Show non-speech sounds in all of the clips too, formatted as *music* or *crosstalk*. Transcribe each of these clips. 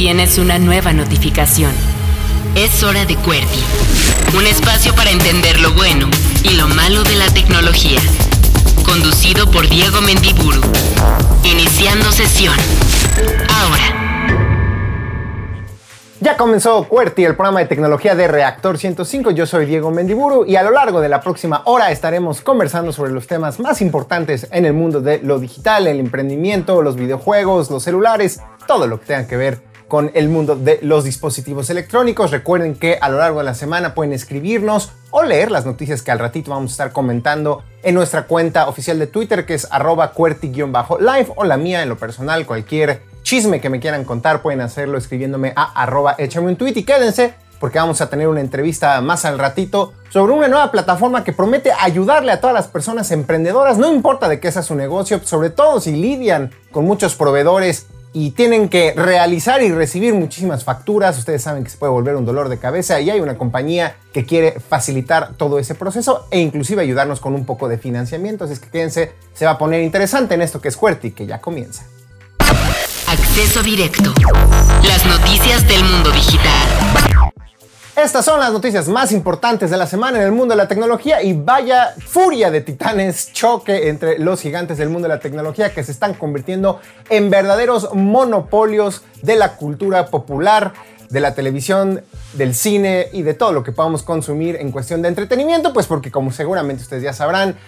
Tienes una nueva notificación. Es hora de QWERTY, un espacio para entender lo bueno y lo malo de la tecnología. Conducido por Diego Mendiburu. Iniciando sesión. Ahora. Ya comenzó QWERTY, el programa de tecnología de Reactor 105. Yo soy Diego Mendiburu y a lo largo de la próxima hora estaremos conversando sobre los temas más importantes en el mundo de lo digital, el emprendimiento, los videojuegos, los celulares, todo lo que tenga que ver con el mundo de los dispositivos electrónicos. Recuerden que a lo largo de la semana pueden escribirnos o leer las noticias que al ratito vamos a estar comentando en nuestra cuenta oficial de Twitter que es QWERTY-live o la mía en lo personal, cualquier chisme que me quieran contar, pueden hacerlo escribiéndome a arroba échame un tweet y quédense porque vamos a tener una entrevista más al ratito sobre una nueva plataforma que promete ayudarle a todas las personas emprendedoras, no importa de qué sea su negocio, sobre todo si lidian con muchos proveedores y tienen que realizar y recibir muchísimas facturas. Ustedes saben que se puede volver un dolor de cabeza y hay una compañía que quiere facilitar todo ese proceso e inclusive ayudarnos con un poco de financiamiento. Así es que quédense, se va a poner interesante en esto que es y que ya comienza. Acceso directo. Las noticias del mundo digital. Estas son las noticias más importantes de la semana en el mundo de la tecnología y vaya furia de titanes, choque entre los gigantes del mundo de la tecnología que se están convirtiendo en verdaderos monopolios de la cultura popular, de la televisión, del cine y de todo lo que podamos consumir en cuestión de entretenimiento, pues porque como seguramente ustedes ya sabrán,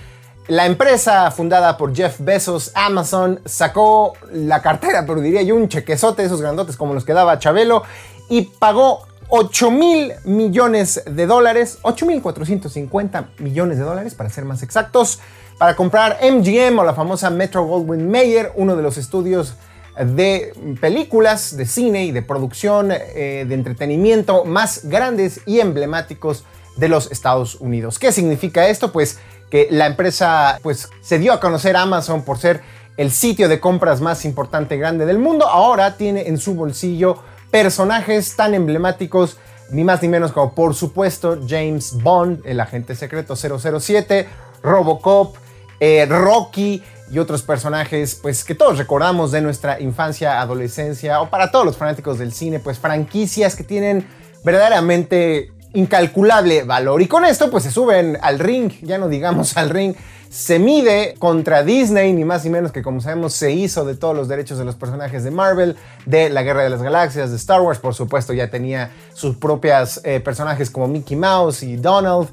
la empresa fundada por Jeff Bezos, Amazon, sacó la cartera, pero diría yo un chequezote, esos grandotes como los que daba Chabelo, y pagó 8 mil millones de dólares, 8 mil 450 millones de dólares para ser más exactos, para comprar MGM o la famosa Metro Goldwyn Mayer, uno de los estudios de películas, de cine y de producción eh, de entretenimiento más grandes y emblemáticos de los Estados Unidos. ¿Qué significa esto? Pues que la empresa pues se dio a conocer a Amazon por ser el sitio de compras más importante y grande del mundo. Ahora tiene en su bolsillo personajes tan emblemáticos ni más ni menos como por supuesto James Bond, el agente secreto 007, Robocop, eh, Rocky y otros personajes pues que todos recordamos de nuestra infancia, adolescencia o para todos los fanáticos del cine, pues franquicias que tienen verdaderamente incalculable valor. Y con esto pues se suben al ring, ya no digamos *laughs* al ring, se mide contra Disney, ni más ni menos que como sabemos se hizo de todos los derechos de los personajes de Marvel, de la Guerra de las Galaxias, de Star Wars, por supuesto ya tenía sus propias eh, personajes como Mickey Mouse y Donald.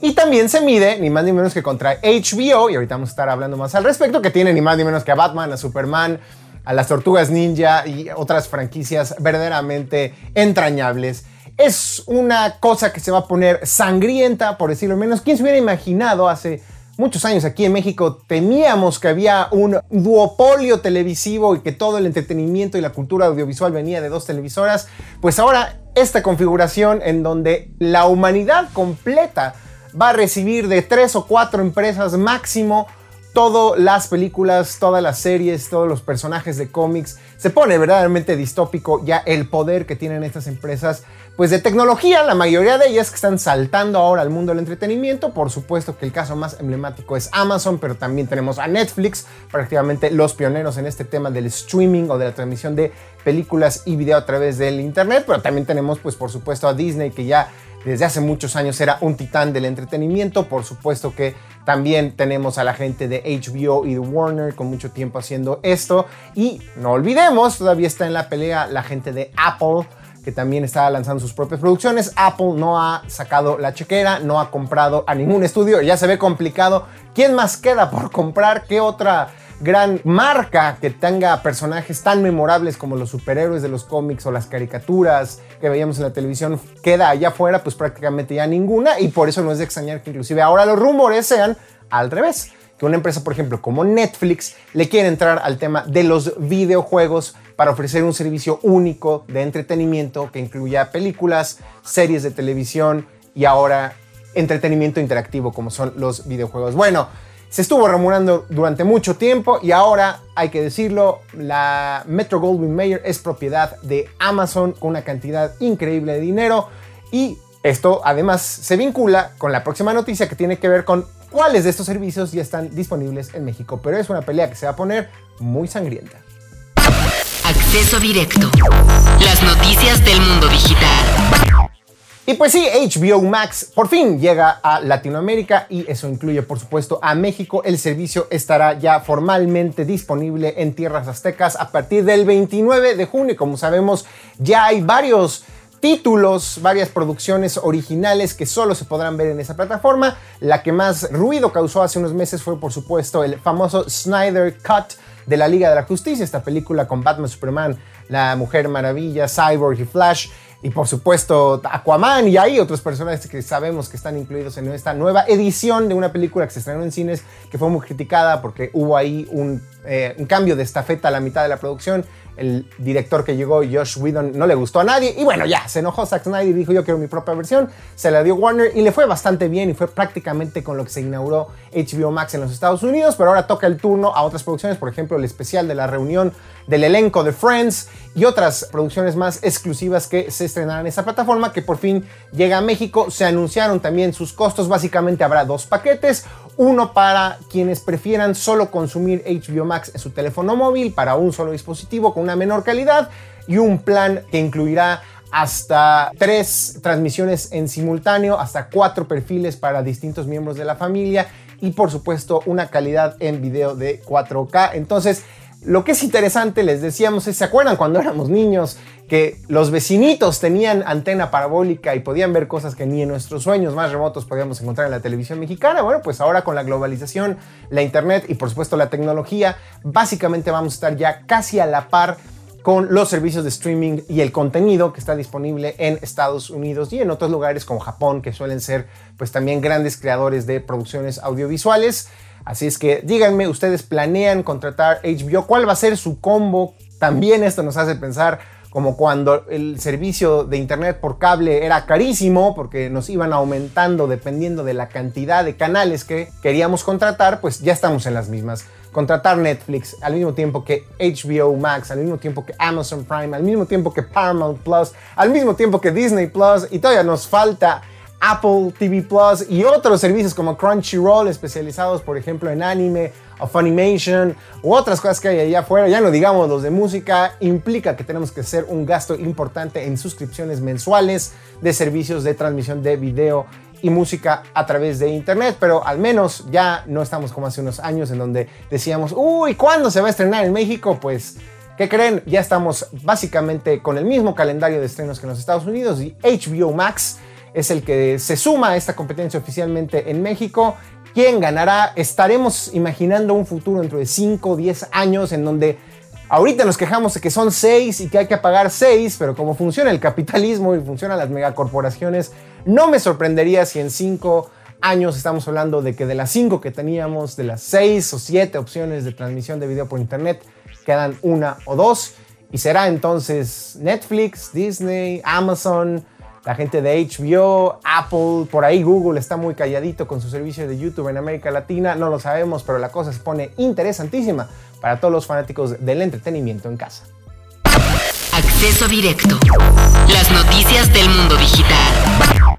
Y también se mide, ni más ni menos que contra HBO, y ahorita vamos a estar hablando más al respecto, que tiene ni más ni menos que a Batman, a Superman, a las Tortugas Ninja y otras franquicias verdaderamente entrañables es una cosa que se va a poner sangrienta, por decirlo menos. ¿Quién se hubiera imaginado hace muchos años aquí en México temíamos que había un duopolio televisivo y que todo el entretenimiento y la cultura audiovisual venía de dos televisoras? Pues ahora esta configuración en donde la humanidad completa va a recibir de tres o cuatro empresas máximo todas las películas, todas las series, todos los personajes de cómics. Se pone verdaderamente distópico ya el poder que tienen estas empresas pues de tecnología, la mayoría de ellas que están saltando ahora al mundo del entretenimiento. Por supuesto que el caso más emblemático es Amazon, pero también tenemos a Netflix, prácticamente los pioneros en este tema del streaming o de la transmisión de películas y video a través del internet, pero también tenemos pues por supuesto a Disney que ya desde hace muchos años era un titán del entretenimiento, por supuesto que también tenemos a la gente de HBO y de Warner con mucho tiempo haciendo esto. Y no olvidemos, todavía está en la pelea la gente de Apple que también está lanzando sus propias producciones. Apple no ha sacado la chequera, no ha comprado a ningún estudio, ya se ve complicado. ¿Quién más queda por comprar? ¿Qué otra gran marca que tenga personajes tan memorables como los superhéroes de los cómics o las caricaturas que veíamos en la televisión queda allá afuera? Pues prácticamente ya ninguna y por eso no es de extrañar que inclusive ahora los rumores sean al revés que una empresa, por ejemplo, como Netflix, le quiere entrar al tema de los videojuegos para ofrecer un servicio único de entretenimiento que incluya películas, series de televisión y ahora entretenimiento interactivo como son los videojuegos. Bueno, se estuvo remurando durante mucho tiempo y ahora, hay que decirlo, la Metro Goldwyn Mayer es propiedad de Amazon con una cantidad increíble de dinero y esto además se vincula con la próxima noticia que tiene que ver con cuáles de estos servicios ya están disponibles en México, pero es una pelea que se va a poner muy sangrienta. Acceso directo. Las noticias del mundo digital. Y pues sí, HBO Max por fin llega a Latinoamérica y eso incluye por supuesto a México. El servicio estará ya formalmente disponible en tierras aztecas a partir del 29 de junio. Como sabemos, ya hay varios títulos, varias producciones originales que solo se podrán ver en esa plataforma. La que más ruido causó hace unos meses fue por supuesto el famoso Snyder Cut de la Liga de la Justicia, esta película con Batman, Superman, la Mujer Maravilla, Cyborg y Flash y por supuesto Aquaman y hay otros personajes que sabemos que están incluidos en esta nueva edición de una película que se estrenó en cines que fue muy criticada porque hubo ahí un, eh, un cambio de estafeta a la mitad de la producción el director que llegó, Josh Whedon, no le gustó a nadie. Y bueno, ya, se enojó Zack Snyder y dijo yo quiero mi propia versión. Se la dio Warner y le fue bastante bien y fue prácticamente con lo que se inauguró HBO Max en los Estados Unidos. Pero ahora toca el turno a otras producciones, por ejemplo, el especial de la reunión del elenco de Friends y otras producciones más exclusivas que se estrenarán en esa plataforma que por fin llega a México. Se anunciaron también sus costos. Básicamente habrá dos paquetes. Uno para quienes prefieran solo consumir HBO Max en su teléfono móvil para un solo dispositivo con una menor calidad y un plan que incluirá hasta tres transmisiones en simultáneo, hasta cuatro perfiles para distintos miembros de la familia y por supuesto una calidad en video de 4K. Entonces, lo que es interesante, les decíamos, es, ¿se acuerdan cuando éramos niños que los vecinitos tenían antena parabólica y podían ver cosas que ni en nuestros sueños más remotos podíamos encontrar en la televisión mexicana? Bueno, pues ahora con la globalización, la internet y por supuesto la tecnología, básicamente vamos a estar ya casi a la par con los servicios de streaming y el contenido que está disponible en Estados Unidos y en otros lugares como Japón, que suelen ser pues también grandes creadores de producciones audiovisuales. Así es que díganme, ¿ustedes planean contratar HBO? ¿Cuál va a ser su combo? También esto nos hace pensar como cuando el servicio de internet por cable era carísimo porque nos iban aumentando dependiendo de la cantidad de canales que queríamos contratar, pues ya estamos en las mismas. Contratar Netflix al mismo tiempo que HBO Max, al mismo tiempo que Amazon Prime, al mismo tiempo que Paramount Plus, al mismo tiempo que Disney Plus y todavía nos falta Apple TV Plus y otros servicios como Crunchyroll especializados por ejemplo en anime o Funimation u otras cosas que hay allá afuera, ya no digamos los de música, implica que tenemos que hacer un gasto importante en suscripciones mensuales de servicios de transmisión de video y música a través de internet, pero al menos ya no estamos como hace unos años en donde decíamos, uy, ¿cuándo se va a estrenar en México? Pues ¿Qué creen? Ya estamos básicamente con el mismo calendario de estrenos que en los Estados Unidos y HBO Max es el que se suma a esta competencia oficialmente en México. ¿Quién ganará? Estaremos imaginando un futuro dentro de 5 o 10 años en donde ahorita nos quejamos de que son 6 y que hay que pagar 6, pero como funciona el capitalismo y funcionan las megacorporaciones, no me sorprendería si en 5 años estamos hablando de que de las 5 que teníamos, de las 6 o 7 opciones de transmisión de video por internet, quedan una o dos. Y será entonces Netflix, Disney, Amazon, la gente de HBO, Apple, por ahí Google está muy calladito con su servicio de YouTube en América Latina, no lo sabemos, pero la cosa se pone interesantísima para todos los fanáticos del entretenimiento en casa. Acceso directo. Las noticias del mundo digital.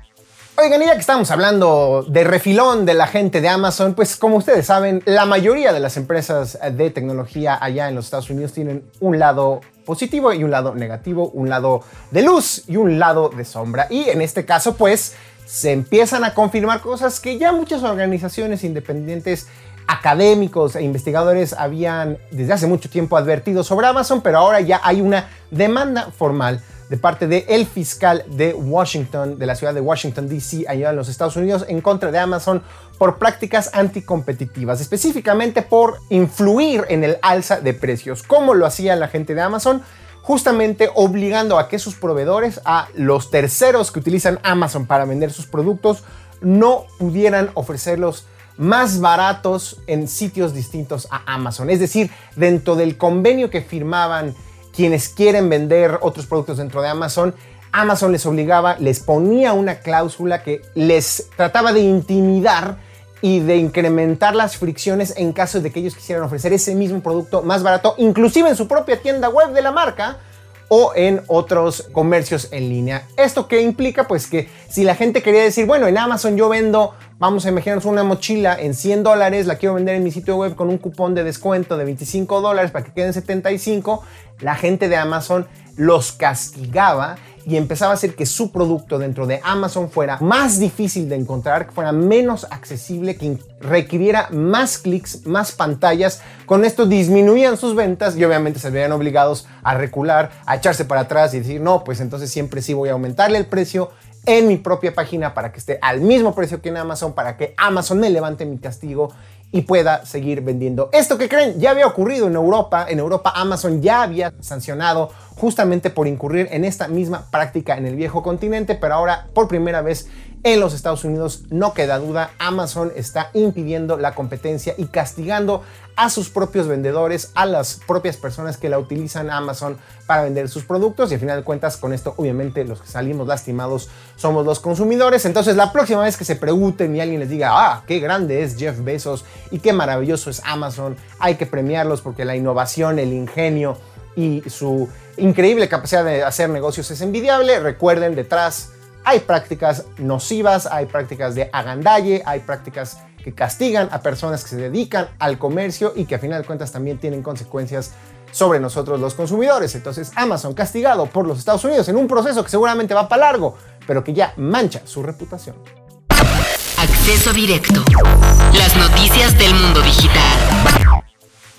Oigan, ya que estamos hablando de refilón de la gente de Amazon, pues como ustedes saben, la mayoría de las empresas de tecnología allá en los Estados Unidos tienen un lado positivo y un lado negativo, un lado de luz y un lado de sombra. Y en este caso, pues, se empiezan a confirmar cosas que ya muchas organizaciones independientes académicos e investigadores habían desde hace mucho tiempo advertido sobre Amazon, pero ahora ya hay una demanda formal de parte del el fiscal de Washington, de la ciudad de Washington, D.C., allá en los Estados Unidos, en contra de Amazon por prácticas anticompetitivas, específicamente por influir en el alza de precios. ¿Cómo lo hacía la gente de Amazon? Justamente obligando a que sus proveedores, a los terceros que utilizan Amazon para vender sus productos, no pudieran ofrecerlos más baratos en sitios distintos a Amazon. Es decir, dentro del convenio que firmaban quienes quieren vender otros productos dentro de Amazon, Amazon les obligaba, les ponía una cláusula que les trataba de intimidar y de incrementar las fricciones en caso de que ellos quisieran ofrecer ese mismo producto más barato, inclusive en su propia tienda web de la marca o en otros comercios en línea. ¿Esto qué implica? Pues que si la gente quería decir, bueno, en Amazon yo vendo Vamos a imaginarnos una mochila en 100 dólares, la quiero vender en mi sitio web con un cupón de descuento de 25 dólares para que queden 75. La gente de Amazon los castigaba y empezaba a hacer que su producto dentro de Amazon fuera más difícil de encontrar, que fuera menos accesible, que requiriera más clics, más pantallas. Con esto disminuían sus ventas y obviamente se veían obligados a recular, a echarse para atrás y decir, no, pues entonces siempre sí voy a aumentarle el precio en mi propia página para que esté al mismo precio que en Amazon, para que Amazon me levante mi castigo y pueda seguir vendiendo. Esto que creen ya había ocurrido en Europa. En Europa Amazon ya había sancionado justamente por incurrir en esta misma práctica en el viejo continente, pero ahora por primera vez en los Estados Unidos, no queda duda, Amazon está impidiendo la competencia y castigando a sus propios vendedores, a las propias personas que la utilizan Amazon para vender sus productos y al final de cuentas con esto obviamente los que salimos lastimados somos los consumidores. Entonces la próxima vez que se pregunten y alguien les diga, ah, qué grande es Jeff Bezos y qué maravilloso es Amazon, hay que premiarlos porque la innovación, el ingenio y su increíble capacidad de hacer negocios es envidiable. Recuerden, detrás hay prácticas nocivas, hay prácticas de agandalle, hay prácticas que castigan a personas que se dedican al comercio y que a final de cuentas también tienen consecuencias sobre nosotros los consumidores. Entonces Amazon castigado por los Estados Unidos en un proceso que seguramente va para largo, pero que ya mancha su reputación. Acceso directo. Las noticias del mundo digital.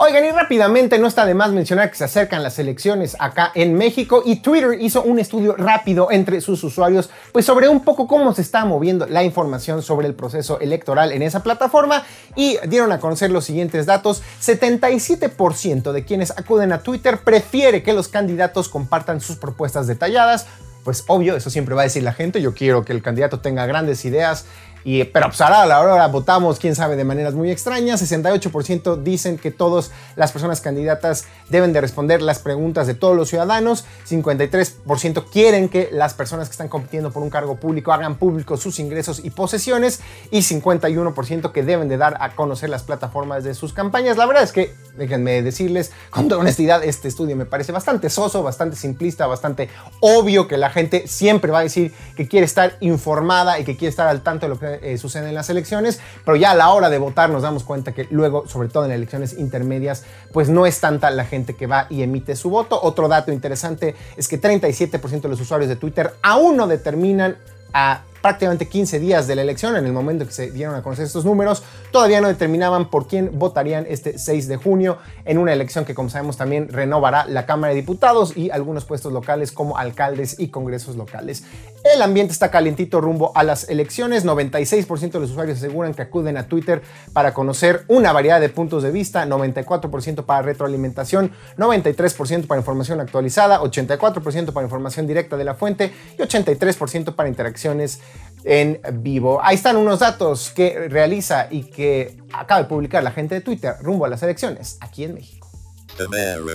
Oigan, y rápidamente no está de más mencionar que se acercan las elecciones acá en México y Twitter hizo un estudio rápido entre sus usuarios, pues sobre un poco cómo se está moviendo la información sobre el proceso electoral en esa plataforma y dieron a conocer los siguientes datos. 77% de quienes acuden a Twitter prefiere que los candidatos compartan sus propuestas detalladas, pues obvio, eso siempre va a decir la gente, yo quiero que el candidato tenga grandes ideas y, pero pues ahora a la hora votamos, quién sabe, de maneras muy extrañas. 68% dicen que todas las personas candidatas deben de responder las preguntas de todos los ciudadanos. 53% quieren que las personas que están compitiendo por un cargo público hagan públicos sus ingresos y posesiones. Y 51% que deben de dar a conocer las plataformas de sus campañas. La verdad es que, déjenme decirles con toda honestidad, este estudio me parece bastante soso, bastante simplista, bastante obvio que la gente siempre va a decir que quiere estar informada y que quiere estar al tanto de lo que eh, sucede en las elecciones, pero ya a la hora de votar nos damos cuenta que luego, sobre todo en elecciones intermedias, pues no es tanta la gente que va y emite su voto. Otro dato interesante es que 37% de los usuarios de Twitter aún no determinan a prácticamente 15 días de la elección, en el momento que se dieron a conocer estos números, todavía no determinaban por quién votarían este 6 de junio en una elección que, como sabemos, también renovará la Cámara de Diputados y algunos puestos locales como alcaldes y congresos locales. El ambiente está calientito rumbo a las elecciones. 96% de los usuarios aseguran que acuden a Twitter para conocer una variedad de puntos de vista, 94% para retroalimentación, 93% para información actualizada, 84% para información directa de la fuente y 83% para interacciones en vivo. Ahí están unos datos que realiza y que acaba de publicar la gente de Twitter rumbo a las elecciones aquí en México.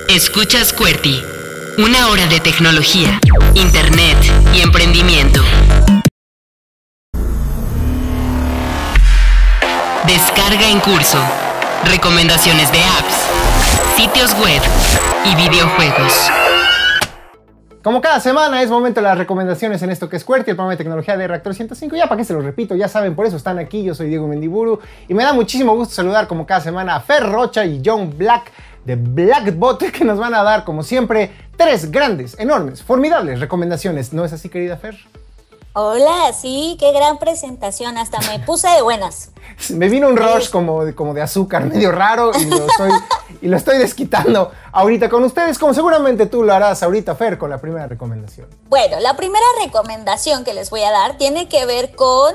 Escuchas QWERTY, una hora de tecnología, internet y emprendimiento. Descarga en curso, recomendaciones de apps, sitios web y videojuegos. Como cada semana es momento de las recomendaciones en esto que es QWERTY, el programa de tecnología de Reactor 105. Ya para qué se los repito, ya saben, por eso están aquí. Yo soy Diego Mendiburu y me da muchísimo gusto saludar como cada semana a Fer Rocha y John Black de Blackbot *laughs* que nos van a dar como siempre tres grandes, enormes, formidables recomendaciones. ¿No es así, querida Fer? Hola, sí, qué gran presentación, hasta me puse de buenas. *laughs* Me vino un rush como de, como de azúcar, *laughs* medio raro, y lo, estoy, y lo estoy desquitando ahorita con ustedes, como seguramente tú lo harás ahorita, Fer, con la primera recomendación. Bueno, la primera recomendación que les voy a dar tiene que ver con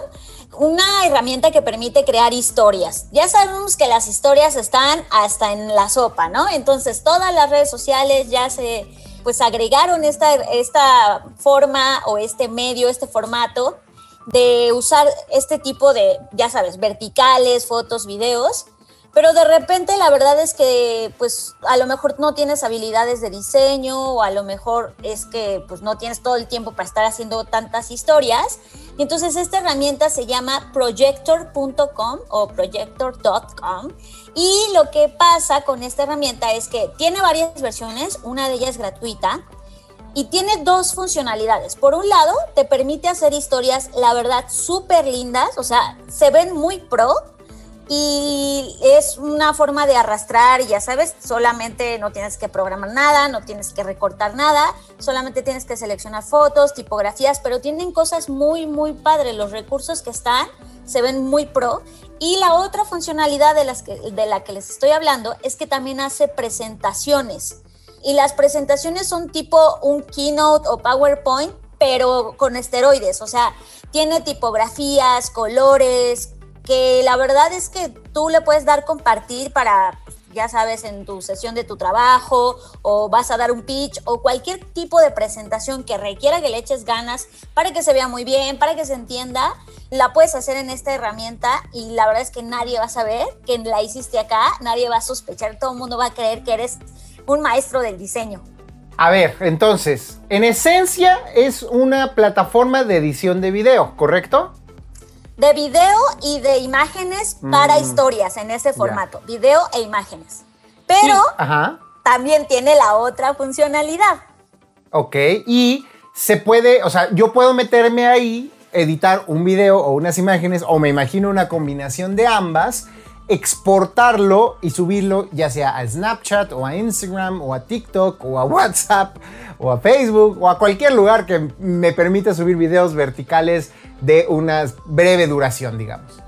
una herramienta que permite crear historias. Ya sabemos que las historias están hasta en la sopa, ¿no? Entonces todas las redes sociales ya se pues agregaron esta, esta forma o este medio, este formato de usar este tipo de, ya sabes, verticales, fotos, videos, pero de repente la verdad es que pues a lo mejor no tienes habilidades de diseño o a lo mejor es que pues no tienes todo el tiempo para estar haciendo tantas historias. Y entonces esta herramienta se llama projector.com o projector.com y lo que pasa con esta herramienta es que tiene varias versiones, una de ellas gratuita, y tiene dos funcionalidades. Por un lado, te permite hacer historias, la verdad, súper lindas, o sea, se ven muy pro y es una forma de arrastrar, ya sabes, solamente no tienes que programar nada, no tienes que recortar nada, solamente tienes que seleccionar fotos, tipografías, pero tienen cosas muy, muy padres. Los recursos que están se ven muy pro. Y la otra funcionalidad de, las que, de la que les estoy hablando es que también hace presentaciones. Y las presentaciones son tipo un keynote o PowerPoint, pero con esteroides. O sea, tiene tipografías, colores, que la verdad es que tú le puedes dar compartir para, ya sabes, en tu sesión de tu trabajo o vas a dar un pitch o cualquier tipo de presentación que requiera que le eches ganas para que se vea muy bien, para que se entienda, la puedes hacer en esta herramienta y la verdad es que nadie va a saber que la hiciste acá, nadie va a sospechar, todo el mundo va a creer que eres un maestro del diseño. A ver, entonces, en esencia es una plataforma de edición de video, ¿correcto? De video y de imágenes para mm. historias en ese formato, video e imágenes. Pero también tiene la otra funcionalidad. Ok, y se puede, o sea, yo puedo meterme ahí, editar un video o unas imágenes, o me imagino una combinación de ambas, exportarlo y subirlo ya sea a Snapchat o a Instagram o a TikTok o a *laughs* WhatsApp o a Facebook o a cualquier lugar que me permita subir videos verticales de una breve duración, digamos.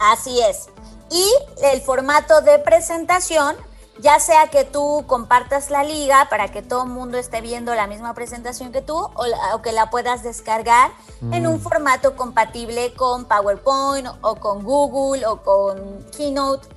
Así es. Y el formato de presentación, ya sea que tú compartas la liga para que todo el mundo esté viendo la misma presentación que tú o, que la puedas descargar en un mm. formato compatible con PowerPoint o con Google o con Keynote.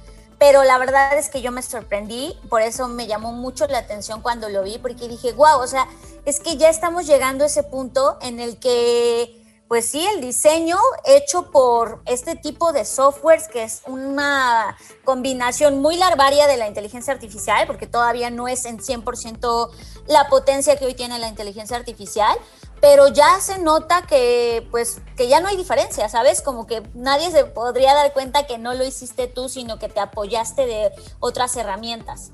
Pero la verdad es que yo me sorprendí, por eso me llamó mucho la atención cuando lo vi, porque dije, wow, o sea, es que ya estamos llegando a ese punto en el que pues sí, el diseño hecho por este tipo de softwares, que es una combinación muy larvaria de la inteligencia artificial, porque todavía no es en 100% la potencia que hoy tiene la inteligencia artificial, pero ya se nota que pues que ya no hay diferencia, ¿sabes? Como que nadie se podría dar cuenta que no lo hiciste tú, sino que te apoyaste de otras herramientas.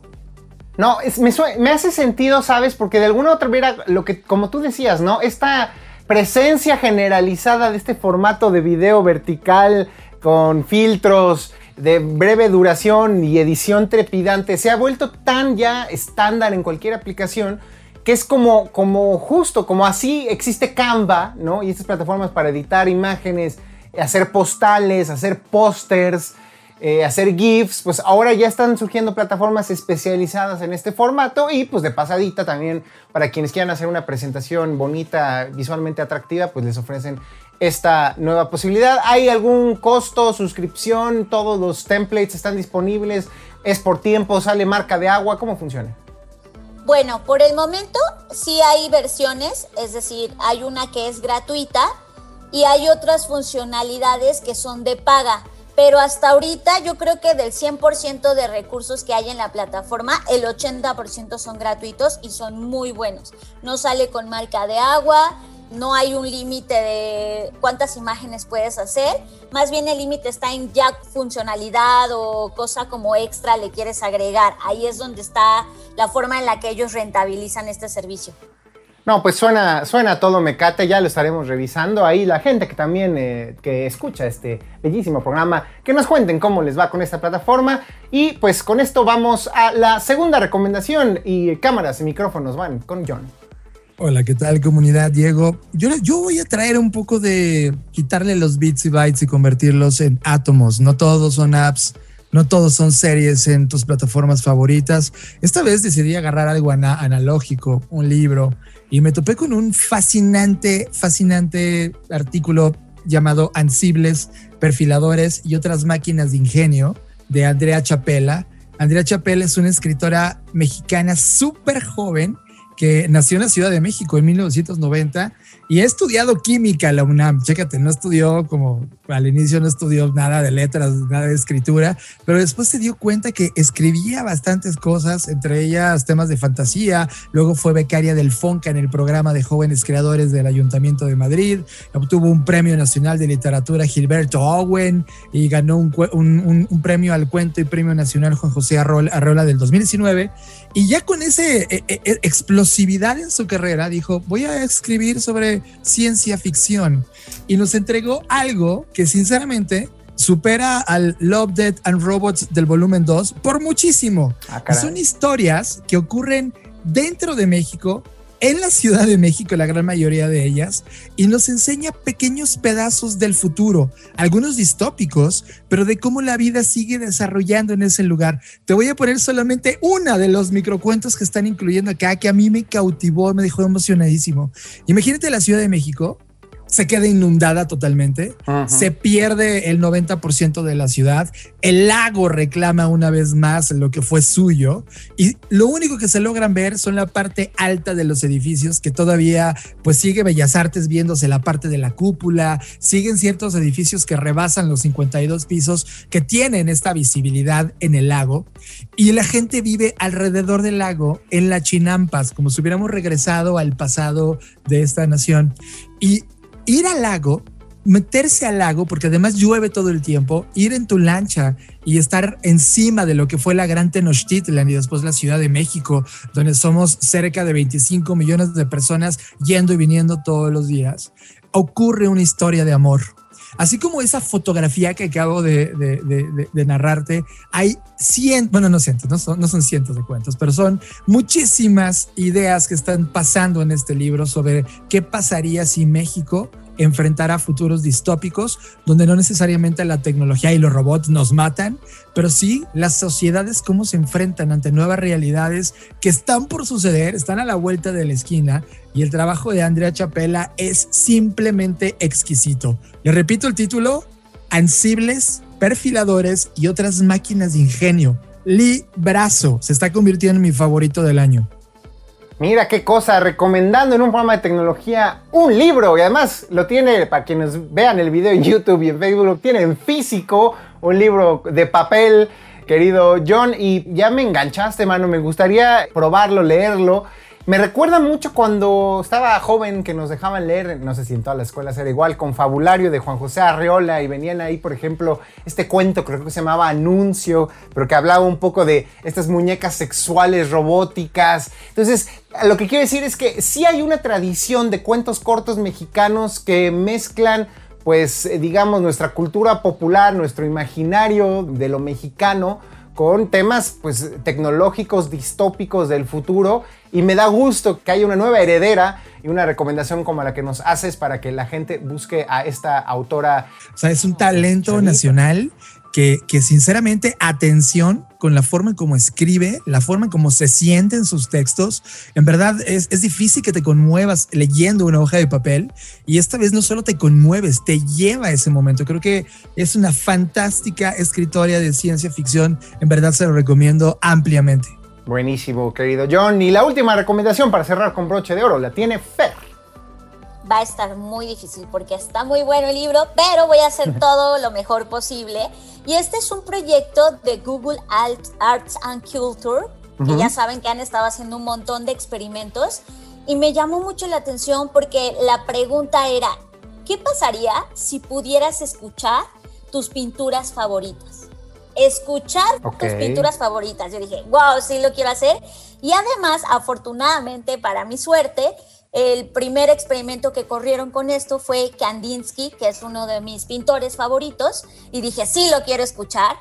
No, me, me, hace sentido, ¿sabes? Porque de alguna u otra manera, lo que, como tú decías, ¿no? Esta presencia generalizada de este formato de video vertical con filtros de breve duración y edición trepidante se ha vuelto tan ya estándar en cualquier aplicación que es como, como justo, como así existe Canva, ¿no? Y estas plataformas para editar imágenes, hacer postales, hacer pósters, eh, hacer GIFs, pues ahora ya están surgiendo plataformas especializadas en este formato y pues de pasadita también para quienes quieran hacer una presentación bonita, visualmente atractiva, pues les ofrecen esta nueva posibilidad. ¿Hay algún costo, suscripción? ¿Todos los templates están disponibles? ¿Es por tiempo? ¿Sale marca de agua? ¿Cómo funciona? Bueno, por el momento sí hay versiones, es decir, hay una que es gratuita y hay otras funcionalidades que son de paga pero hasta ahorita yo creo que del 100% de recursos que hay en la plataforma, el 80% son gratuitos y son muy buenos. No sale con marca de agua, no hay un límite de cuántas imágenes puedes hacer, más bien el límite está en ya funcionalidad o cosa como extra le quieres agregar. Ahí es donde está la forma en la que ellos rentabilizan este servicio. No, pues suena, suena todo mecate, ya lo estaremos revisando. Ahí la gente que también eh, que escucha este bellísimo programa, que nos cuenten cómo les va con esta plataforma. Y pues con esto vamos a la segunda recomendación y cámaras y micrófonos van con John. Hola, ¿qué tal comunidad? Diego. Yo, yo voy a traer un poco de quitarle los bits y bytes y convertirlos en átomos. No todos son apps no todos son series en tus plataformas favoritas. Esta vez decidí agarrar algo analógico, un libro, y me topé con un fascinante, fascinante artículo llamado Ansibles, Perfiladores y otras máquinas de ingenio de Andrea Chapela. Andrea Chapela es una escritora mexicana súper joven que nació en la Ciudad de México en 1990 y he estudiado química la UNAM. Chécate, no estudió como al inicio no estudió nada de letras, nada de escritura, pero después se dio cuenta que escribía bastantes cosas, entre ellas temas de fantasía. Luego fue becaria del FONCA en el programa de jóvenes creadores del Ayuntamiento de Madrid. Obtuvo un premio nacional de literatura Gilberto Owen y ganó un, un, premio al cuento y premio nacional Juan José Arrola, del 2019. Y ya con ese eh, eh, explosión explosividad en su carrera, dijo, voy a escribir sobre ciencia ficción. Y nos entregó algo que sinceramente supera al Love, Dead and Robots del volumen 2 por muchísimo. Ah, Son historias que ocurren dentro de México, en la Ciudad de México, la gran mayoría de ellas, y nos enseña pequeños pedazos del futuro, algunos distópicos, pero de cómo la vida sigue desarrollando en ese lugar. Te voy a poner solamente una de los microcuentos que están incluyendo acá, que a mí me cautivó, me dejó emocionadísimo. Imagínate la Ciudad de México se queda inundada totalmente, se pierde el 90% de la ciudad, el lago reclama una vez más lo que fue suyo y lo único que se logran ver son la parte alta de los edificios que todavía pues sigue Bellas Artes viéndose la parte de la cúpula, siguen ciertos edificios que rebasan los 52 pisos que tienen esta visibilidad en el lago y la gente vive alrededor del lago en la chinampas como si hubiéramos regresado al pasado de esta nación. Y ir al lago, meterse al lago, porque además llueve todo el tiempo, ir en tu lancha y estar encima de lo que fue la Gran Tenochtitlan y después la Ciudad de México, donde somos cerca de 25 millones de personas yendo y viniendo todos los días, ocurre una historia de amor. Así como esa fotografía que acabo de, narrarte, hay cientos, bueno, no cientos, no son, no son cientos de cuentos, pero son muchísimas ideas que están pasando en este libro sobre qué pasaría si México enfrentara futuros distópicos donde no necesariamente la tecnología y los robots nos matan, pero sí las sociedades cómo se enfrentan ante nuevas realidades que están por suceder, están a la vuelta de la esquina y el trabajo de Andrea Chapela es simplemente exquisito. Le repito el título, Ansibles, Perfiladores y otras máquinas de ingenio. Librazo, se está convirtiendo en mi favorito del año. Mira qué cosa, recomendando en un programa de tecnología un libro y además lo tiene, para quienes vean el video en YouTube y en Facebook, lo tiene en físico, un libro de papel, querido John, y ya me enganchaste, mano, me gustaría probarlo, leerlo. Me recuerda mucho cuando estaba joven que nos dejaban leer, no sé si en todas las escuelas era igual, con Fabulario de Juan José Arreola y venían ahí, por ejemplo, este cuento, creo que se llamaba Anuncio, pero que hablaba un poco de estas muñecas sexuales robóticas. Entonces, lo que quiero decir es que sí hay una tradición de cuentos cortos mexicanos que mezclan pues digamos nuestra cultura popular, nuestro imaginario de lo mexicano con temas pues tecnológicos distópicos del futuro y me da gusto que haya una nueva heredera y una recomendación como la que nos haces para que la gente busque a esta autora. O sea, es un talento nacional que, sinceramente, atención con la forma en cómo escribe, la forma en cómo se siente en sus textos. En verdad, es, es, difícil que te conmuevas leyendo una hoja de papel y esta vez no solo te conmueves, te lleva a ese momento. Creo que es una fantástica escritoria de ciencia ficción. En verdad, se lo recomiendo ampliamente. Buenísimo, querido John. Y la última recomendación para cerrar con broche de oro la tiene Fer. Va a estar muy difícil porque está muy bueno el libro, pero voy a hacer *laughs* todo lo mejor posible. Y este es un proyecto de Google Arts and Culture, que ya saben que han estado haciendo un montón de experimentos. Y me llamó mucho la atención porque la pregunta era, ¿qué pasaría si pudieras escuchar tus pinturas favoritas? escuchar tus pinturas favoritas. Yo dije, wow, sí lo quiero hacer. Y además, afortunadamente, para mi suerte, el primer experimento que corrieron con esto fue Kandinsky, que es uno de mis pintores favoritos, y dije, sí lo quiero escuchar.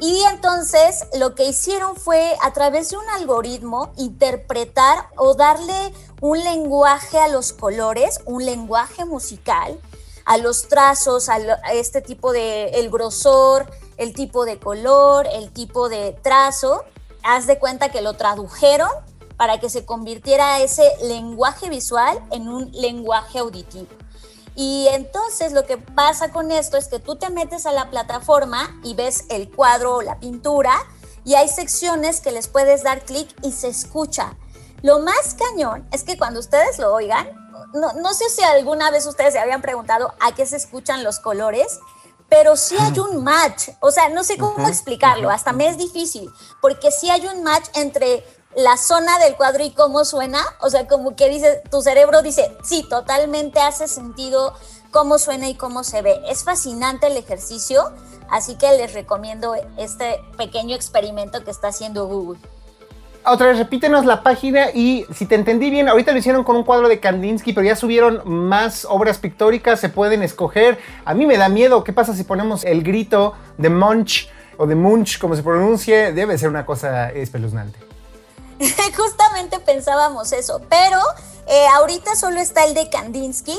Y entonces lo que hicieron fue a través de un algoritmo interpretar o darle un lenguaje a los colores, un lenguaje musical, a los trazos, a, este tipo de el grosor, el tipo de color, el tipo de trazo. Haz de cuenta que lo tradujeron para que se convirtiera ese lenguaje visual en un lenguaje auditivo. Y entonces lo que pasa con esto es que tú te metes a la plataforma y ves el cuadro o la pintura y hay secciones que les puedes dar clic y se escucha. Lo más cañón es que cuando ustedes lo oigan, no, no sé si alguna vez ustedes se habían preguntado a qué se escuchan los colores, pero sí hay un match. O sea, no sé cómo explicarlo, hasta me es difícil, porque sí hay un match entre la zona del cuadro y cómo suena. O sea, como que dice, tu cerebro dice, sí, totalmente hace sentido cómo suena y cómo se ve. Es fascinante el ejercicio, así que les recomiendo este pequeño experimento que está haciendo Google. otra vez repítenos la página y si te entendí bien, ahorita lo hicieron con un cuadro de Kandinsky, pero ya subieron más obras pictóricas, se pueden escoger. A mí me da miedo, ¿qué pasa si ponemos el grito de Munch o de Munch, como se pronuncie? Debe ser una cosa espeluznante. *laughs* Justamente pensábamos eso, pero eh, ahorita solo está el de Kandinsky,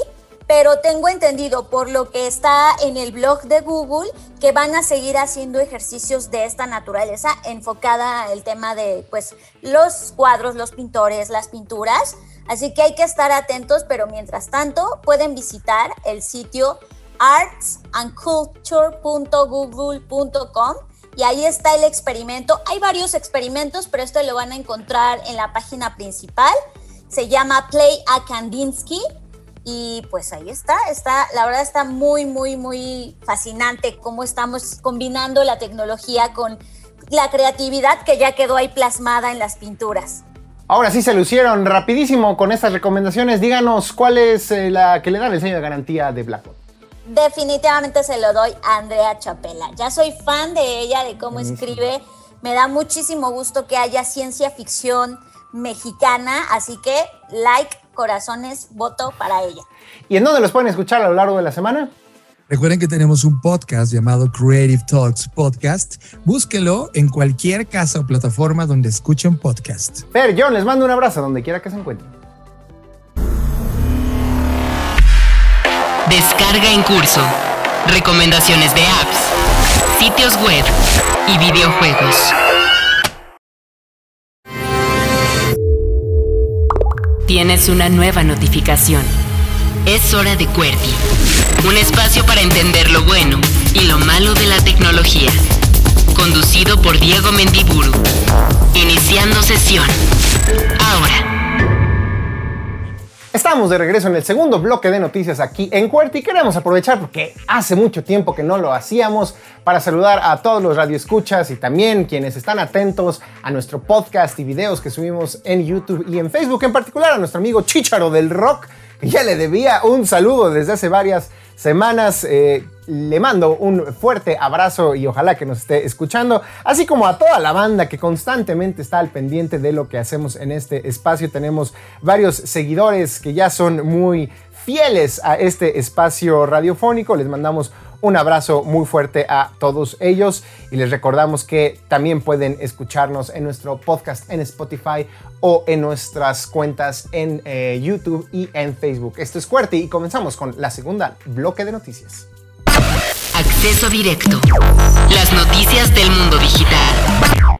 pero tengo entendido por lo que está en el blog de Google que van a seguir haciendo ejercicios de esta naturaleza enfocada al tema de pues los cuadros, los pintores, las pinturas. Así que hay que estar atentos, pero mientras tanto pueden visitar el sitio artsandculture.google.com y ahí está el experimento. Hay varios experimentos, pero esto lo van a encontrar en la página principal. Se llama Play a Kandinsky y pues ahí está, está, la verdad está muy, muy, muy fascinante cómo estamos combinando la tecnología con la creatividad que ya quedó ahí plasmada en las pinturas. Ahora sí se lucieron rapidísimo con estas recomendaciones. Díganos cuál es eh, la que le dan el sello de garantía de Blackboard. Definitivamente se lo doy a Andrea Chapela. Ya soy fan de ella, de cómo escribe. Me da muchísimo gusto que haya ciencia ficción mexicana, así que like, corazones, voto para ella. ¿Y en dónde los pueden escuchar a lo largo de la semana? Recuerden que tenemos un podcast llamado Creative Talks Podcast. Búsquelo en cualquier casa o plataforma donde escuchen podcast. Fer, John, les mando un abrazo donde quiera que se encuentren. Descarga en curso. Recomendaciones de apps, sitios web y videojuegos. Tienes una nueva notificación. Es hora de QWERTY, un espacio para entender lo bueno y lo malo de la tecnología. Conducido por Diego Mendiburu. Iniciando sesión. Ahora. Estamos de regreso en el segundo bloque de noticias aquí en QWERTY y queremos aprovechar porque hace mucho tiempo que no lo hacíamos para saludar a todos los radioescuchas y también quienes están atentos a nuestro podcast y videos que subimos en YouTube y en Facebook, en particular a nuestro amigo Chicharo del Rock, que ya le debía un saludo desde hace varias semanas. Eh, le mando un fuerte abrazo y ojalá que nos esté escuchando, así como a toda la banda que constantemente está al pendiente de lo que hacemos en este espacio. Tenemos varios seguidores que ya son muy fieles a este espacio radiofónico. Les mandamos un abrazo muy fuerte a todos ellos y les recordamos que también pueden escucharnos en nuestro podcast en Spotify o en nuestras cuentas en eh, YouTube y en Facebook. Esto es Cuerti y comenzamos con la segunda bloque de noticias. Acceso directo. Las noticias del mundo digital.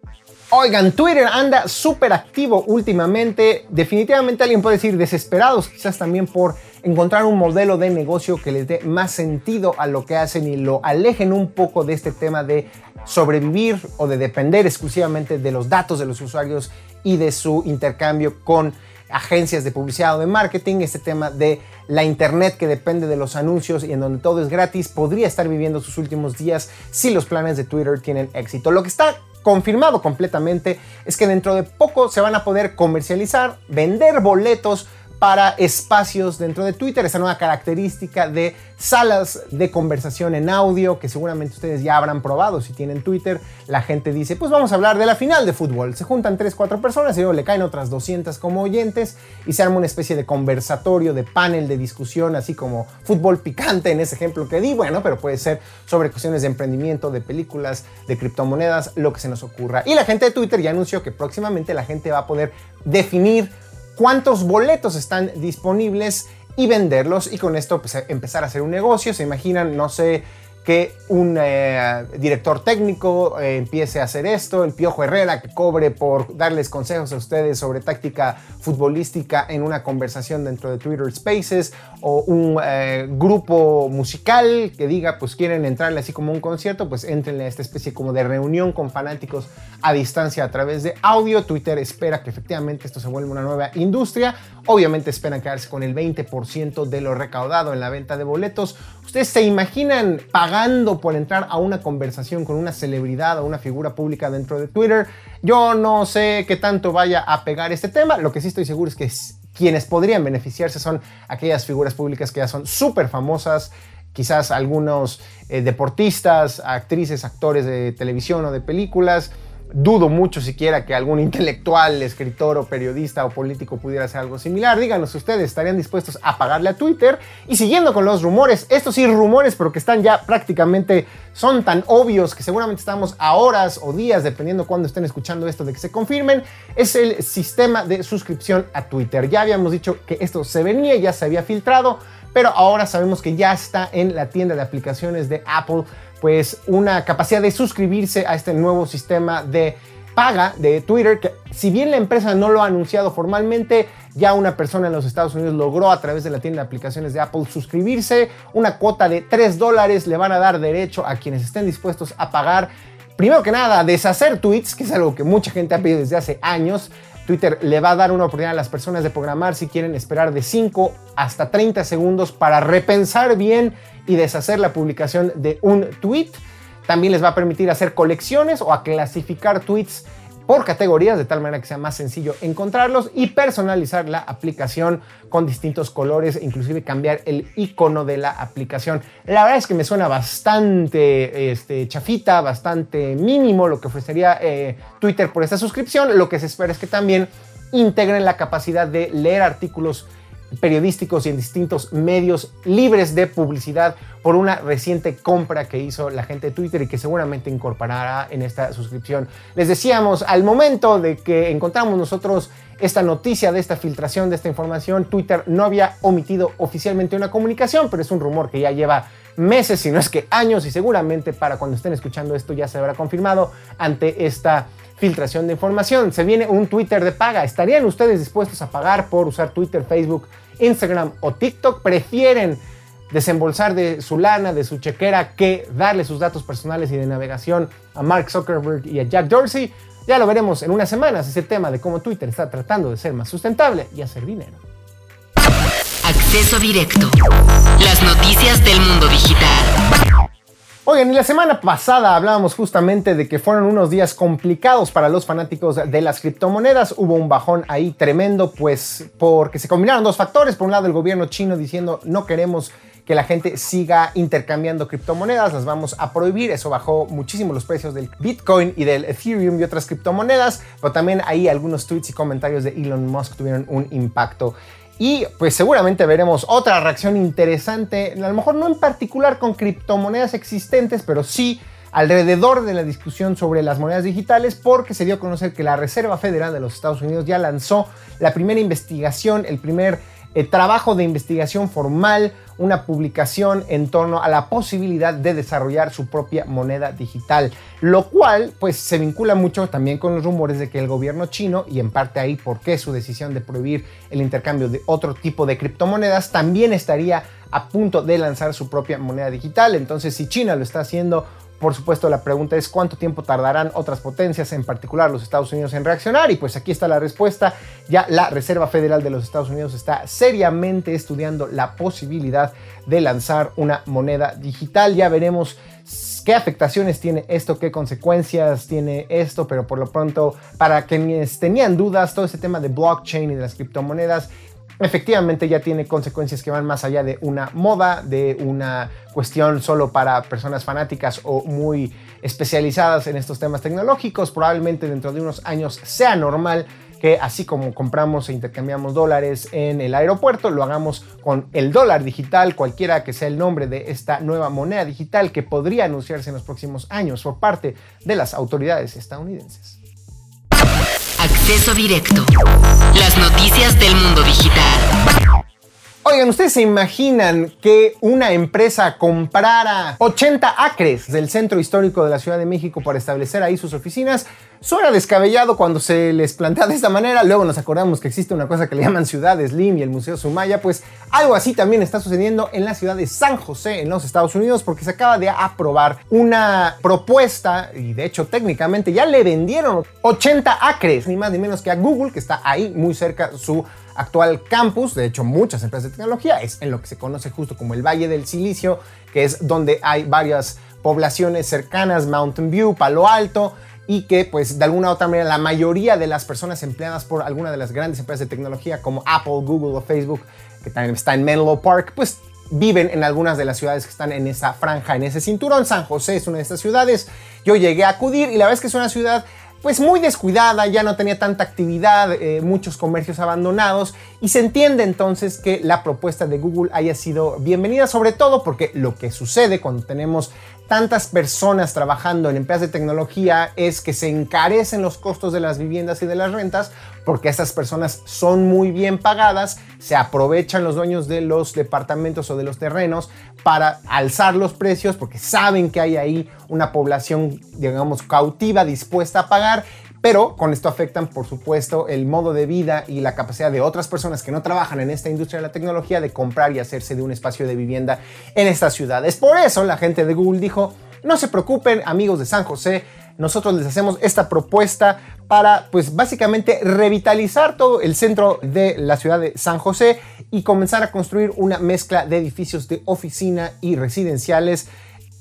Oigan, Twitter anda súper activo últimamente. Definitivamente alguien puede decir desesperados, quizás también por encontrar un modelo de negocio que les dé más sentido a lo que hacen y lo alejen un poco de este tema de sobrevivir o de depender exclusivamente de los datos de los usuarios y de su intercambio con agencias de publicidad o de marketing, este tema de la internet que depende de los anuncios y en donde todo es gratis, podría estar viviendo sus últimos días si los planes de Twitter tienen éxito. Lo que está confirmado completamente es que dentro de poco se van a poder comercializar, vender boletos para espacios dentro de Twitter, esa nueva característica de salas de conversación en audio que seguramente ustedes ya habrán probado si tienen Twitter. La gente dice, pues vamos a hablar de la final de fútbol. Se juntan 3, 4 personas y luego le caen otras 200 como oyentes y se arma una especie de conversatorio, de panel de discusión, así como fútbol picante en ese ejemplo que di, bueno, pero puede ser sobre cuestiones de emprendimiento, de películas, de criptomonedas, lo que se nos ocurra. Y la gente de Twitter ya anunció que próximamente la gente va a poder definir cuántos boletos están disponibles y venderlos y con esto pues, empezar a hacer un negocio. Se imaginan, no sé, que un eh, director técnico eh, empiece a hacer esto, el Piojo Herrera que cobre por darles consejos a ustedes sobre táctica futbolística en una conversación dentro de Twitter Spaces, o un eh, grupo musical que diga, pues quieren entrarle así como un concierto, pues entrenle a esta especie como de reunión con fanáticos a distancia a través de audio. Twitter espera que efectivamente esto se vuelva una nueva industria. Obviamente esperan quedarse con el 20% de lo recaudado en la venta de boletos. ¿Ustedes se imaginan pagando por entrar a una conversación con una celebridad o una figura pública dentro de Twitter? Yo no sé qué tanto vaya a pegar este tema. Lo que sí estoy seguro es que quienes podrían beneficiarse son aquellas figuras públicas que ya son súper famosas, quizás algunos eh, deportistas, actrices, actores de televisión o de películas Dudo mucho siquiera que algún intelectual, escritor o periodista o político pudiera hacer algo similar. Díganos ustedes, ¿estarían dispuestos a pagarle a Twitter? Y siguiendo con los rumores, estos sí rumores, pero que están ya prácticamente, son tan obvios que seguramente estamos a horas o días, dependiendo cuándo estén escuchando esto, de que se confirmen, es el sistema de suscripción a Twitter. Ya habíamos dicho que esto se venía, ya se había filtrado, pero ahora sabemos que ya está en la tienda de aplicaciones de Apple pues una capacidad de suscribirse a este nuevo sistema de paga de Twitter, que si bien la empresa no lo ha anunciado formalmente, ya una persona en los Estados Unidos logró a través de la tienda de aplicaciones de Apple suscribirse, una cuota de 3 dólares le van a dar derecho a quienes estén dispuestos a pagar. Primero que nada, deshacer tweets, que es algo que mucha gente ha pedido desde hace años. Twitter le va a dar una oportunidad a las personas de programar si quieren esperar de 5 hasta 30 segundos para repensar bien y deshacer la publicación de un tweet. También les va a permitir hacer colecciones o a clasificar tweets por categorías de tal manera que sea más sencillo encontrarlos y personalizar la aplicación con distintos colores, inclusive cambiar el icono de la aplicación. La verdad es que me suena bastante este, chafita, bastante mínimo lo que ofrecería eh, Twitter por esta suscripción. Lo que se espera es que también integren la capacidad de leer artículos periodísticos y en distintos medios libres de publicidad por una reciente compra que hizo la gente de Twitter y que seguramente incorporará en esta suscripción. Les decíamos, al momento de que encontramos nosotros esta noticia de esta filtración de esta información, Twitter no había omitido oficialmente una comunicación, pero es un rumor que ya lleva meses, si no es que años, y seguramente para cuando estén escuchando esto ya se habrá confirmado ante esta filtración de información. Se viene un Twitter de paga. ¿Estarían ustedes dispuestos a pagar por usar Twitter, Facebook, Instagram o TikTok? ¿Prefieren desembolsar de su lana, de su chequera, que darle sus datos personales y de navegación a Mark Zuckerberg y a Jack Dorsey? Ya lo veremos en unas semanas, ese tema de cómo Twitter está tratando de ser más sustentable y hacer dinero. Acceso directo. Las noticias del mundo digital. Oigan, y la semana pasada hablábamos justamente de que fueron unos días complicados para los fanáticos de las criptomonedas. Hubo un bajón ahí tremendo, pues porque se combinaron dos factores. Por un lado, el gobierno chino diciendo no queremos que la gente siga intercambiando criptomonedas, las vamos a prohibir. Eso bajó muchísimo los precios del Bitcoin y del Ethereum y otras criptomonedas, pero también ahí algunos tweets y comentarios de Elon Musk tuvieron un impacto y pues seguramente veremos otra reacción interesante, a lo mejor no en particular con criptomonedas existentes, pero sí alrededor de la discusión sobre las monedas digitales porque se dio a conocer que la Reserva Federal de los Estados Unidos ya lanzó la primera investigación, el primer eh, trabajo de investigación formal, una publicación en torno a la posibilidad de desarrollar su propia moneda digital, lo cual pues se vincula mucho también con los rumores de que el gobierno chino, y en parte ahí por qué su decisión de prohibir el intercambio de otro tipo de criptomonedas, también estaría a punto de lanzar su propia moneda digital. Entonces si China lo está haciendo, por supuesto, la pregunta es cuánto tiempo tardarán otras potencias, en particular los Estados Unidos, en reaccionar. Y pues aquí está la respuesta. Ya la Reserva Federal de los Estados Unidos está seriamente estudiando la posibilidad de lanzar una moneda digital. Ya veremos qué afectaciones tiene esto, qué consecuencias tiene esto, pero por lo pronto, para quienes tenían dudas, todo ese tema de blockchain y de las criptomonedas efectivamente ya tiene consecuencias que van más allá de una moda, de una cuestión solo para personas fanáticas o muy especializadas en estos temas tecnológicos. Probablemente dentro de unos años sea normal que así como compramos e intercambiamos dólares en el aeropuerto, lo hagamos con el dólar digital, cualquiera que sea el nombre de esta nueva moneda digital que podría anunciarse en los próximos años por parte de las autoridades estadounidenses. Acceso directo. Las noticias del mundo digital. Oigan, ¿ustedes se imaginan que una empresa comprara 80 acres del centro histórico de la Ciudad de México para establecer ahí sus oficinas? Suena descabellado cuando se les plantea de esta manera, luego nos acordamos que existe una cosa que le llaman Ciudad Slim y el Museo Sumaya, pues algo así también está sucediendo en la ciudad de San José, en los Estados Unidos, porque se acaba de aprobar una propuesta, y de hecho técnicamente ya le vendieron 80 acres, ni más ni menos que a Google, que está ahí muy cerca su actual campus, de hecho muchas empresas de tecnología, es en lo que se conoce justo como el Valle del Silicio, que es donde hay varias poblaciones cercanas, Mountain View, Palo Alto, y que pues de alguna u otra manera la mayoría de las personas empleadas por alguna de las grandes empresas de tecnología como Apple, Google o Facebook, que también está en Menlo Park, pues viven en algunas de las ciudades que están en esa franja, en ese cinturón. San José es una de estas ciudades. Yo llegué a acudir y la verdad es que es una ciudad pues muy descuidada, ya no tenía tanta actividad, eh, muchos comercios abandonados y se entiende entonces que la propuesta de Google haya sido bienvenida, sobre todo porque lo que sucede cuando tenemos tantas personas trabajando en empresas de tecnología es que se encarecen los costos de las viviendas y de las rentas porque estas personas son muy bien pagadas, se aprovechan los dueños de los departamentos o de los terrenos para alzar los precios porque saben que hay ahí una población, digamos, cautiva dispuesta a pagar pero con esto afectan, por supuesto, el modo de vida y la capacidad de otras personas que no trabajan en esta industria de la tecnología de comprar y hacerse de un espacio de vivienda en estas ciudades. Por eso la gente de Google dijo, no se preocupen amigos de San José, nosotros les hacemos esta propuesta para, pues básicamente, revitalizar todo el centro de la ciudad de San José y comenzar a construir una mezcla de edificios de oficina y residenciales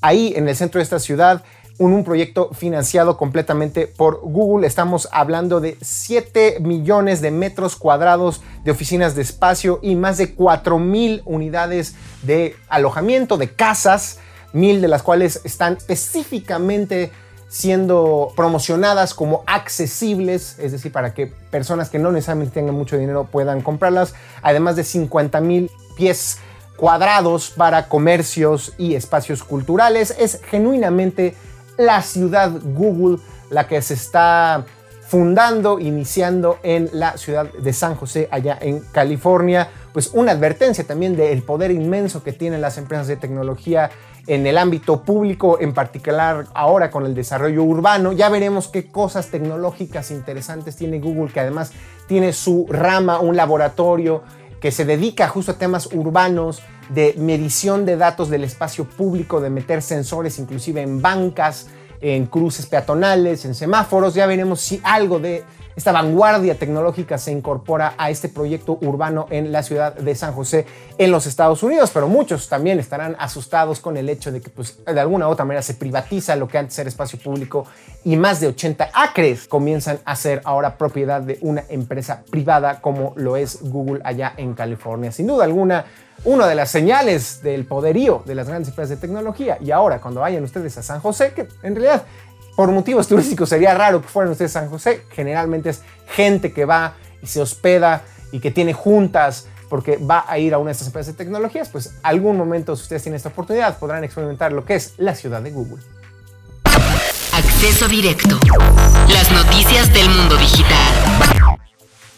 ahí en el centro de esta ciudad un, proyecto financiado completamente por Google. Estamos hablando de 7 millones de metros cuadrados de oficinas de espacio y más de 4 mil unidades de alojamiento, de casas, mil de las cuales están específicamente siendo promocionadas como accesibles, es decir, para que personas que no necesariamente tengan mucho dinero puedan comprarlas, además de 50 mil pies cuadrados para comercios y espacios culturales. Es genuinamente la ciudad Google, la que se está fundando, iniciando en la ciudad de San José, allá en California. Pues una advertencia también del poder inmenso que tienen las empresas de tecnología en el ámbito público, en particular ahora con el desarrollo urbano. Ya veremos qué cosas tecnológicas interesantes tiene Google, que además tiene su rama, un laboratorio que se dedica justo a temas urbanos, de medición de datos del espacio público, de meter sensores inclusive en bancas, en cruces peatonales, en semáforos. Ya veremos si algo de esta vanguardia tecnológica se incorpora a este proyecto urbano en la ciudad de San José en los Estados Unidos, pero muchos también estarán asustados con el hecho de que pues, de alguna u otra manera se privatiza lo que antes era espacio público y más de 80 acres comienzan a ser ahora propiedad de una empresa privada como lo es Google allá en California. Sin duda alguna, una de las señales del poderío de las grandes empresas de tecnología. Y ahora, cuando vayan ustedes a San José, que en realidad por motivos turísticos sería raro que fueran ustedes a San José, generalmente es gente que va y se hospeda y que tiene juntas porque va a ir a una de estas empresas de tecnologías, pues algún momento si ustedes tienen esta oportunidad podrán experimentar lo que es la ciudad de Google. Acceso directo. Las noticias del mundo digital.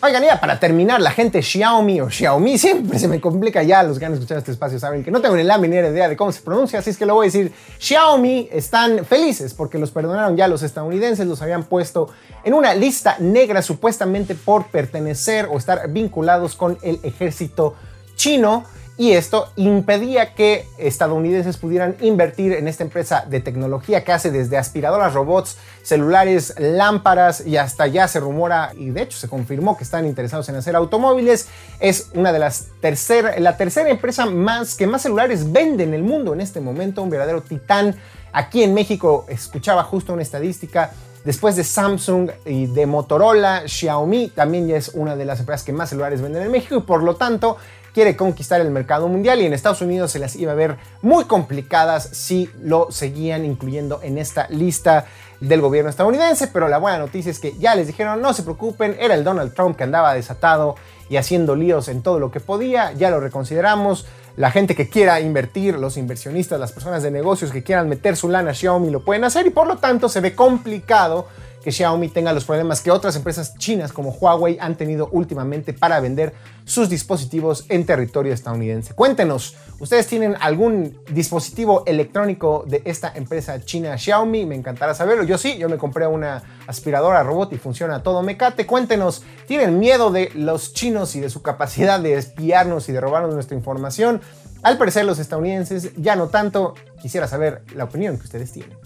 Oigan, ya para terminar, la gente Xiaomi o Xiaomi *laughs* siempre se me complica ya. Los que han escuchado este espacio saben que no tengo ni la menor idea de cómo se pronuncia, así es que lo voy a decir. Xiaomi están felices porque los perdonaron ya los estadounidenses, los habían puesto en una lista negra supuestamente por pertenecer o estar vinculados con el ejército chino y esto impedía que estadounidenses pudieran invertir en esta empresa de tecnología que hace desde aspiradoras, robots, celulares, lámparas y hasta ya se rumora y de hecho se confirmó que están interesados en hacer automóviles. Es una de las tercera, la tercera empresa más que más celulares vende en el mundo en este momento, un verdadero titán. Aquí en México escuchaba justo una estadística Después de Samsung y de Motorola, Xiaomi también ya es una de las empresas que más celulares venden en México y por lo tanto quiere conquistar el mercado mundial y en Estados Unidos se las iba a ver muy complicadas si lo seguían incluyendo en esta lista del gobierno estadounidense, pero la buena noticia es que ya les dijeron no se preocupen, era el Donald Trump que andaba desatado y haciendo líos en todo lo que podía, ya lo reconsideramos, la gente que quiera invertir, los inversionistas, las personas de negocios que quieran meter su lana a Xiaomi lo pueden hacer y por lo tanto se ve complicado que Xiaomi tenga los problemas que otras empresas chinas como Huawei han tenido últimamente para vender sus dispositivos en territorio estadounidense. Cuéntenos, ¿ustedes tienen algún dispositivo electrónico de esta empresa china Xiaomi? Me encantará saberlo. Yo sí, yo me compré una aspiradora robot y funciona todo mecate. Cuéntenos, ¿tienen miedo de los chinos y de su capacidad de espiarnos y de robarnos nuestra información? Al parecer los estadounidenses ya no tanto. Quisiera saber la opinión que ustedes tienen.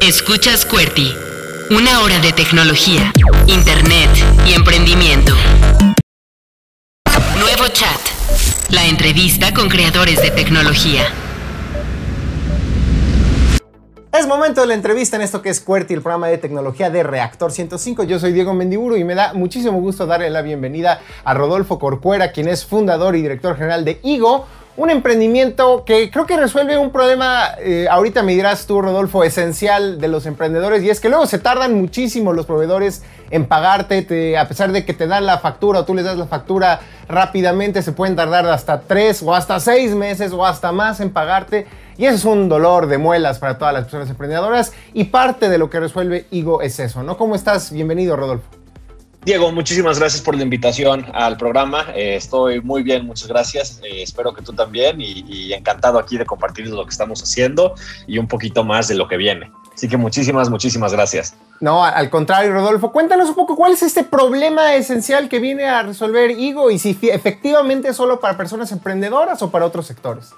Escuchas QWERTY, una hora de tecnología, internet y emprendimiento. Nuevo chat, la entrevista con creadores de tecnología. Es momento de la entrevista en esto que es QWERTY, el programa de tecnología de Reactor 105. Yo soy Diego Mendiburu y me da muchísimo gusto darle la bienvenida a Rodolfo Corcuera, quien es fundador y director general de IGO, un emprendimiento que creo que resuelve un problema, eh, ahorita me dirás tú, Rodolfo, esencial de los emprendedores, y es que luego se tardan muchísimo los proveedores en pagarte, a pesar de que te dan la factura o tú les das la factura rápidamente, se pueden tardar hasta tres o hasta seis meses o hasta más en pagarte. Y eso es un dolor de muelas para todas las personas emprendedoras y parte de lo que resuelve Igo es eso, ¿no? ¿Cómo estás? Bienvenido, Rodolfo. Diego, muchísimas gracias por la invitación al programa. Eh, estoy muy bien, muchas gracias. Eh, espero que tú también y, encantado aquí de compartir lo que estamos haciendo y un poquito más de lo que viene. Así que muchísimas, muchísimas gracias. No, al contrario, Rodolfo, cuéntanos un poco cuál es este problema esencial que viene a resolver Igo y si efectivamente es solo para personas emprendedoras o para otros sectores.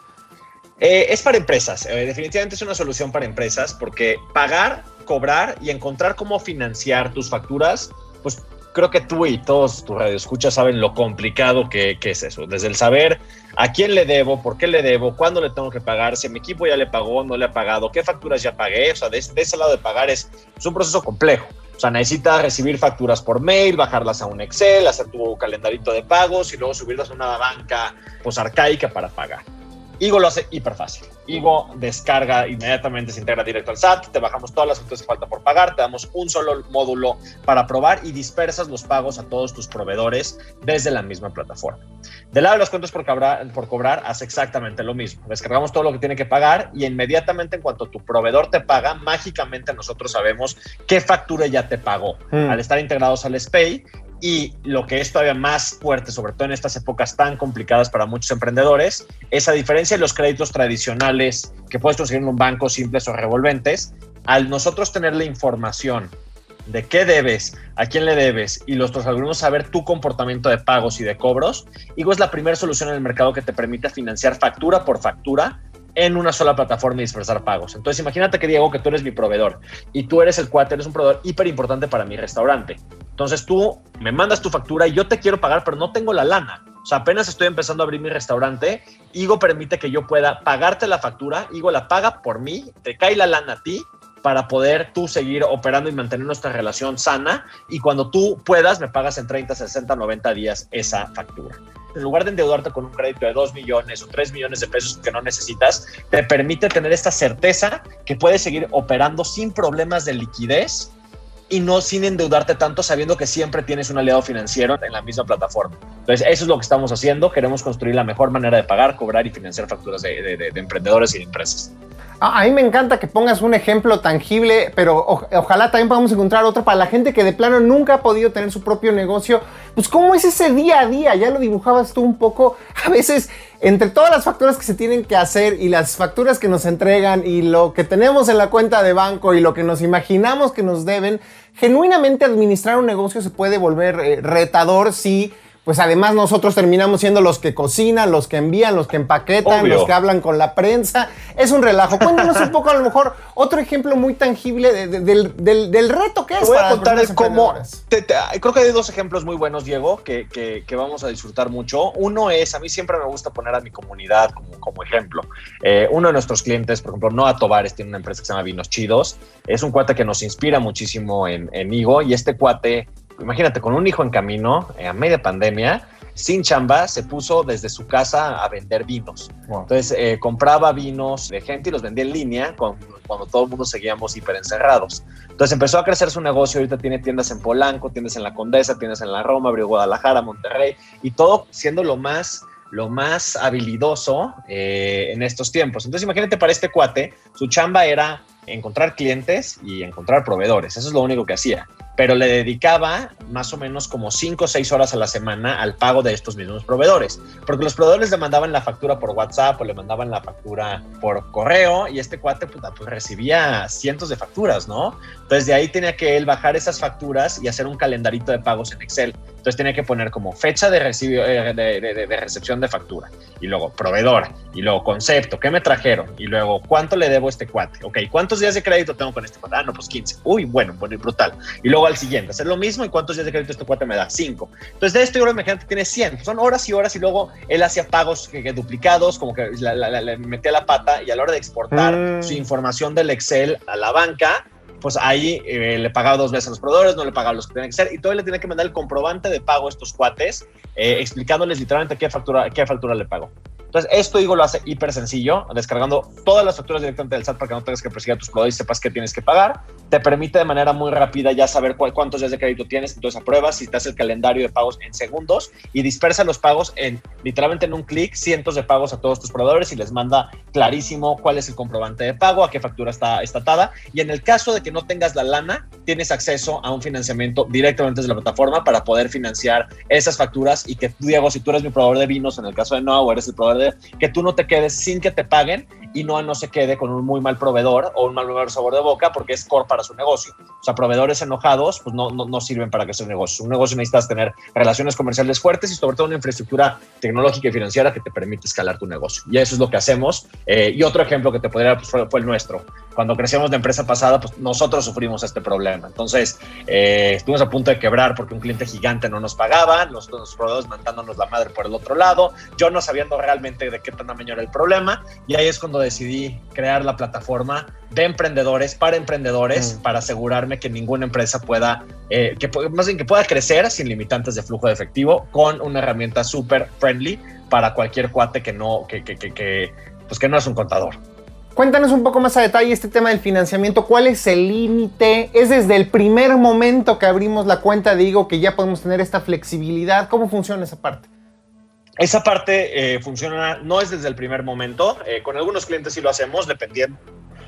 Eh, es para empresas, definitivamente es una solución para empresas porque pagar, cobrar y encontrar cómo financiar tus facturas, pues creo que tú y todos tus radioescuchas saben lo complicado que, es eso. Desde el saber a quién le debo, por qué le debo, cuándo le tengo que pagar, si mi equipo ya le pagó, no le ha pagado, qué facturas ya pagué. O sea, de, ese lado de pagar es, es un proceso complejo. O sea, necesitas recibir facturas por mail, bajarlas a un Excel, hacer tu calendarito de pagos y luego subirlas a una banca pues arcaica para pagar. Igo lo hace hiper fácil. Igo descarga inmediatamente, se integra directo al SAT, te bajamos todas las facturas que falta por pagar, te damos un solo módulo para probar y dispersas los pagos a todos tus proveedores desde la misma plataforma. Del lado de las cuentas por cobrar, por cobrar, hace exactamente lo mismo. Descargamos todo lo que tiene que pagar y inmediatamente en cuanto tu proveedor te paga, mágicamente nosotros sabemos qué factura ya te pagó. Hmm. Al estar integrados al SPAY y lo que es todavía más fuerte, sobre todo en estas épocas tan complicadas para muchos emprendedores, es a diferencia de los créditos tradicionales que puedes conseguir en un banco simples o revolventes, al nosotros tener la información de qué debes, a quién le debes y los algoritmos saber tu comportamiento de pagos y de cobros, Igo es la primera solución en el mercado que te permite financiar factura por factura en una sola plataforma y dispersar pagos. Entonces, imagínate que Diego, que tú eres mi proveedor y tú eres el cuate, eres un proveedor hiper importante para mi restaurante. Entonces, tú me mandas tu factura y yo te quiero pagar, pero no tengo la lana. O sea, apenas estoy empezando a abrir mi restaurante. Igo permite que yo pueda pagarte la factura. Igo la paga por mí, te cae la lana a ti para poder tú seguir operando y mantener nuestra relación sana. Y cuando tú puedas, me pagas en 30, 60, 90 días esa factura en lugar de endeudarte con un crédito de 2 millones o 3 millones de pesos que no necesitas, te permite tener esta certeza que puedes seguir operando sin problemas de liquidez y no sin endeudarte tanto sabiendo que siempre tienes un aliado financiero en la misma plataforma. Entonces, eso es lo que estamos haciendo. Queremos construir la mejor manera de pagar, cobrar y financiar facturas de, emprendedores y de empresas. A mí me encanta que pongas un ejemplo tangible, pero ojalá también podamos encontrar otro para la gente que de plano nunca ha podido tener su propio negocio. Pues cómo es ese día a día, ya lo dibujabas tú un poco. *laughs* A veces entre todas las facturas que se tienen que hacer y las facturas que nos entregan y lo que tenemos en la cuenta de banco y lo que nos imaginamos que nos deben, genuinamente administrar un negocio se puede volver eh, retador si pues además nosotros terminamos siendo los que cocinan, los que envían, los que empaquetan, los que hablan con la prensa. Es un relajo. Cuéntanos un poco, a lo mejor, otro ejemplo muy tangible del, reto que es. Te voy a contar cómo. creo que hay dos ejemplos muy buenos, Diego, que, vamos a disfrutar mucho. Uno es, a mí siempre me gusta poner a mi comunidad como, como ejemplo. Eh, uno de nuestros clientes, por ejemplo, Noah Tovares, tiene una empresa que se llama Vinos Chidos. Es un cuate que nos inspira muchísimo en, en Igo y este cuate imagínate, con un hijo en camino, eh, a media pandemia, sin chamba, se puso desde su casa a vender vinos. Entonces, eh, compraba vinos de gente y los vendía en línea cuando todo el mundo seguíamos hiper encerrados. Entonces, empezó a crecer su negocio. Ahorita tiene tiendas en Polanco, tiendas en La Condesa, tiendas en La Roma, abrió Guadalajara, Monterrey y todo siendo lo más lo más habilidoso eh, en estos tiempos. Entonces, imagínate para este cuate, su chamba era encontrar clientes y encontrar proveedores. Eso es lo único que hacía pero le dedicaba más o menos como 5 o 6 horas a la semana al pago de estos mismos proveedores, porque los proveedores le mandaban la factura por WhatsApp o le mandaban la factura por correo y este cuate pues, pues recibía cientos de facturas, ¿no? Entonces de ahí tenía que él bajar esas facturas y hacer un calendarito de pagos en Excel. Entonces tenía que poner como fecha de, eh, de, recepción de factura y luego proveedor y luego concepto, ¿qué me trajeron? Y luego cuánto le debo a este cuate. Ok, ¿cuántos días de crédito tengo con este cuate? Ah, no, pues 15. Uy, bueno, bueno, brutal. Y luego al siguiente, hacer lo mismo y cuántos días de crédito este cuate me da? 5. Entonces de esto yo imagínate tiene 100. Son horas y horas y luego él hacía pagos que, duplicados, como que le metía la pata y a la hora de exportar mm. su información del Excel a la banca, pues ahí eh, le pagaba dos veces a los proveedores, no le pagaba los que tenían que ser, y todavía le tiene que mandar el comprobante de pago a estos cuates, eh, explicándoles literalmente qué factura, qué factura le pagó. Entonces, esto digo lo hace hiper sencillo, descargando todas las facturas directamente del SAT para que no tengas que perseguir a tus proveedores y sepas qué tienes que pagar. Te permite de manera muy rápida ya saber cuántos días de crédito tienes, entonces apruebas si te hace el calendario de pagos en segundos y dispersa los pagos en literalmente en un clic, cientos de pagos a todos tus proveedores y les manda clarísimo cuál es el comprobante de pago, a qué factura está estatada. Y en el caso de que no tengas la lana, tienes acceso a un financiamiento directamente desde la plataforma para poder financiar esas facturas y que, Diego, si tú eres mi proveedor de vinos, en el caso de Noah, o eres el proveedor de, que tú no te quedes sin que te paguen y no no se quede con un muy mal proveedor o un mal sabor de boca porque es core para su negocio. O sea, proveedores enojados pues no, no, no sirven para que sea un negocio. Un negocio necesitas tener relaciones comerciales fuertes y sobre todo una infraestructura tecnológica y financiera que te permite escalar tu negocio. Y eso es lo que hacemos. Eh, y otro ejemplo que te podría pues, fue, el nuestro. Cuando crecíamos de empresa pasada, pues nosotros sufrimos este problema. Entonces, eh, estuvimos a punto de quebrar porque un cliente gigante no nos pagaba, los, los proveedores mandándonos la madre por el otro lado, yo no sabiendo realmente de qué tan tamaño era el problema. Y ahí es cuando decidí crear la plataforma de emprendedores para emprendedores mm. para asegurarme que ninguna empresa pueda, eh, que más bien que pueda crecer sin limitantes de flujo de efectivo con una herramienta súper friendly para cualquier cuate que no, que, que, que, pues que no es un contador. Cuéntanos un poco más a detalle este tema del financiamiento. ¿Cuál es el límite? ¿Es desde el primer momento que abrimos la cuenta, digo, que ya podemos tener esta flexibilidad? ¿Cómo funciona esa parte? Esa parte eh, funciona, no es desde el primer momento. Eh, con algunos clientes sí lo hacemos, dependiendo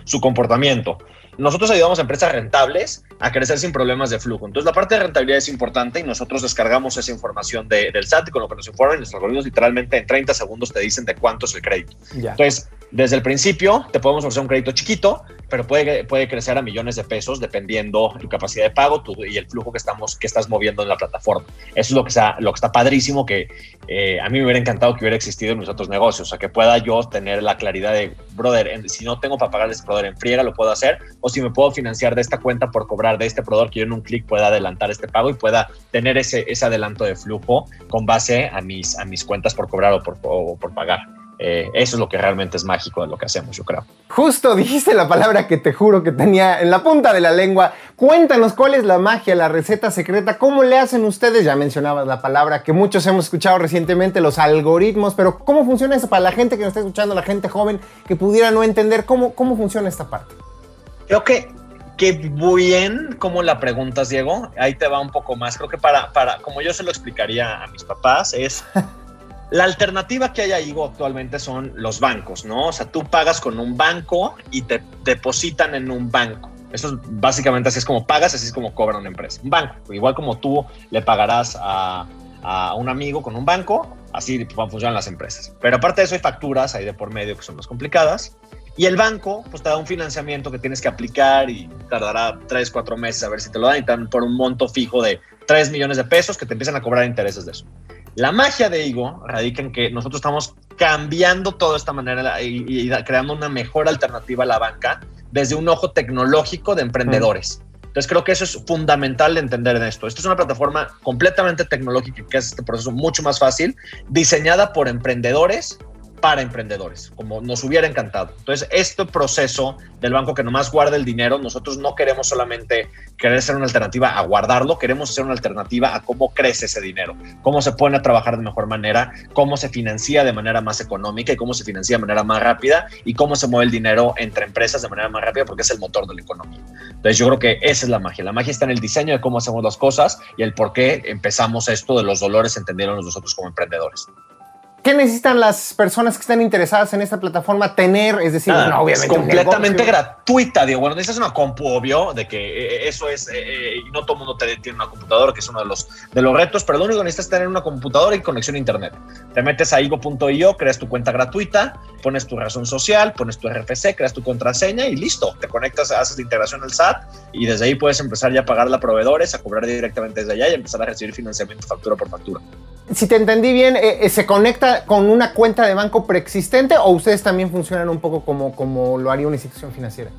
su comportamiento. Nosotros ayudamos a empresas rentables a crecer sin problemas de flujo. Entonces, la parte de rentabilidad es importante y nosotros descargamos esa información del SAT y con lo que nos informan, nuestros algoritmos literalmente en 30 segundos te dicen de cuánto es el crédito. Entonces, desde el principio te podemos ofrecer un crédito chiquito, pero puede, puede crecer a millones de pesos dependiendo tu capacidad de pago y el flujo que, estamos, que estás moviendo en la plataforma. Eso es lo que está, lo que está padrísimo, que eh, a mí me hubiera encantado que hubiera existido en mis otros negocios, o sea, que pueda yo tener la claridad de, brother, si no tengo para pagar este proveedor en friega, lo puedo hacer, o si me puedo financiar de esta cuenta por cobrar de este proveedor que yo en un clic pueda adelantar este pago y pueda tener ese, ese adelanto de flujo con base a mis, a mis cuentas por cobrar o por, o por pagar. Eh, eso es lo que realmente es mágico de lo que hacemos, yo creo. Justo dijiste la palabra que te juro que tenía en la punta de la lengua. Cuéntanos cuál es la magia, la receta secreta, cómo le hacen ustedes. Ya mencionabas la palabra que muchos hemos escuchado recientemente, los algoritmos, pero ¿cómo funciona eso para la gente que nos está escuchando, la gente joven que pudiera no entender cómo, cómo funciona esta parte? Creo que qué bien como la preguntas, Diego. Ahí te va un poco más. Creo que para, para, como yo se lo explicaría a mis papás, es *laughs* La alternativa que hay ahí actualmente son los bancos, ¿no? O sea, tú pagas con un banco y te depositan en un banco. Eso es básicamente así es como pagas, así es como cobra una empresa. Un banco, igual como tú le pagarás a, un amigo con un banco, así funcionan las empresas. Pero aparte de eso hay facturas ahí de por medio que son más complicadas. Y el banco, pues te da un financiamiento que tienes que aplicar y tardará tres, cuatro meses a ver si te lo dan y te dan por un monto fijo de 3 millones de pesos que te empiezan a cobrar intereses de eso. La magia de Igo radica en que nosotros estamos cambiando toda esta manera y, creando una mejor alternativa a la banca desde un ojo tecnológico de emprendedores. Entonces creo que eso es fundamental de entender en esto. Esto es una plataforma completamente tecnológica que hace este proceso mucho más fácil, diseñada por emprendedores para emprendedores, como nos hubiera encantado. Entonces, este proceso del banco que nomás guarda el dinero, nosotros no queremos solamente querer ser una alternativa a guardarlo, queremos ser una alternativa a cómo crece ese dinero, cómo se pone a trabajar de mejor manera, cómo se financia de manera más económica y cómo se financia de manera más rápida y cómo se mueve el dinero entre empresas de manera más rápida porque es el motor de la economía. Entonces, yo creo que esa es la magia. La magia está en el diseño de cómo hacemos las cosas y el por qué empezamos esto de los dolores, entendieron nosotros como emprendedores. ¿Qué necesitan las personas que están interesadas en esta plataforma tener? Es decir, no, obviamente. Es completamente gratuita, Digo, Bueno, necesitas una compu, obvio, de que eh, eso es, eh, y no todo el mundo tiene una computadora, que es uno de los, de los retos, pero lo único que necesitas es tener una computadora y conexión a internet. Te metes a igo.io, creas tu cuenta gratuita, pones tu razón social, pones tu RFC, creas tu contraseña y listo. Te conectas, haces la integración al SAT y desde ahí puedes empezar ya a pagarle a proveedores, a cobrar directamente desde allá y empezar a recibir financiamiento factura por factura. Si te entendí bien, eh, ¿se conecta con una cuenta de banco preexistente o ustedes también funcionan un poco como, como lo haría una institución financiera?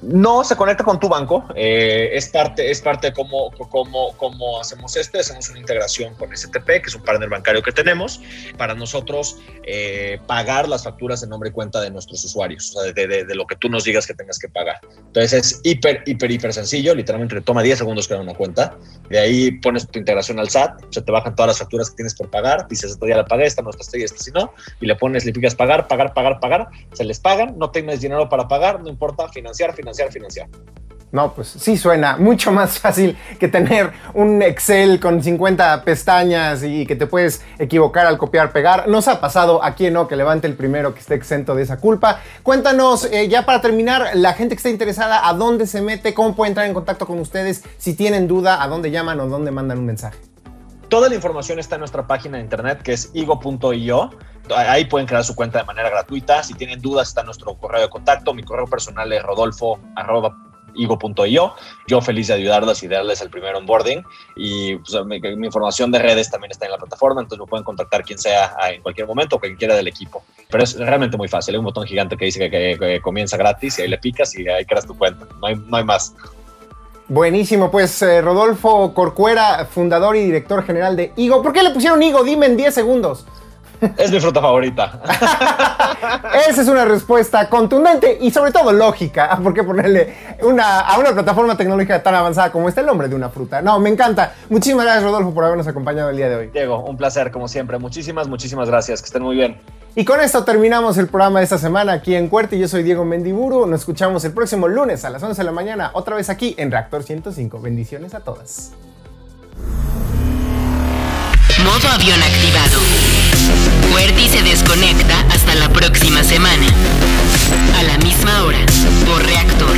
No, se conecta con tu banco. Eh, es parte, es parte de cómo, cómo, cómo hacemos este. Hacemos una integración con STP, que es un partner bancario que tenemos, para nosotros eh, pagar las facturas en nombre y cuenta de nuestros usuarios, o sea, de, de, de, lo que tú nos digas que tengas que pagar. Entonces es hiper, hiper, hiper sencillo. Literalmente te toma 10 segundos crear una cuenta. De ahí pones tu integración al SAT, se te bajan todas las facturas que tienes por pagar. Dices, esta ya la pagué, esta no, esta y esta si no. Y le pones, le picas pagar, pagar, pagar, pagar. Se les pagan, no tienes dinero para pagar, no importa, financiar, financiar financiar, financiar. No, pues sí suena mucho más *laughs* fácil que tener un Excel con 50 pestañas y que te puedes equivocar al copiar, pegar. Nos ha pasado aquí no que levante el primero que esté exento de esa culpa. Cuéntanos, eh, ya para terminar, la gente que está interesada, ¿a dónde se mete? ¿Cómo puede entrar en contacto con ustedes? Si tienen duda, ¿a dónde llaman o dónde mandan un mensaje? Toda la información está en nuestra página de internet que es igo.io. Ahí pueden crear su cuenta de manera gratuita. Si tienen dudas, está nuestro correo de contacto. Mi correo personal es rodolfo.igo.io. Yo feliz de ayudarles y darles el primer onboarding. Y pues, mi, información de redes también está en la plataforma, entonces me pueden contactar quien sea en cualquier momento o quien quiera del equipo. Pero es realmente muy fácil. Hay un botón gigante que dice que, que, que comienza gratis y ahí le picas y ahí creas tu cuenta. No hay, no hay más. Buenísimo, pues eh, Rodolfo Corcuera, fundador y director general de Igo. ¿Por qué le pusieron Igo? Dime en 10 segundos. Es mi fruta favorita. *laughs* Esa es una respuesta contundente y sobre todo lógica. ¿Por qué ponerle una, a una plataforma tecnológica tan avanzada como esta el nombre de una fruta? No, me encanta. Muchísimas gracias, Rodolfo, por habernos acompañado el día de hoy. Diego, un placer, como siempre. Muchísimas, muchísimas gracias. Que estén muy bien. Y con esto terminamos el programa de esta semana aquí en Cuerte. Yo soy Diego Mendiburu. Nos escuchamos el próximo lunes a las 11 de la mañana, otra vez aquí en Reactor 105. Bendiciones a todas. Modo avión activado. Puerti se desconecta hasta la próxima semana. A la misma hora, por reactor.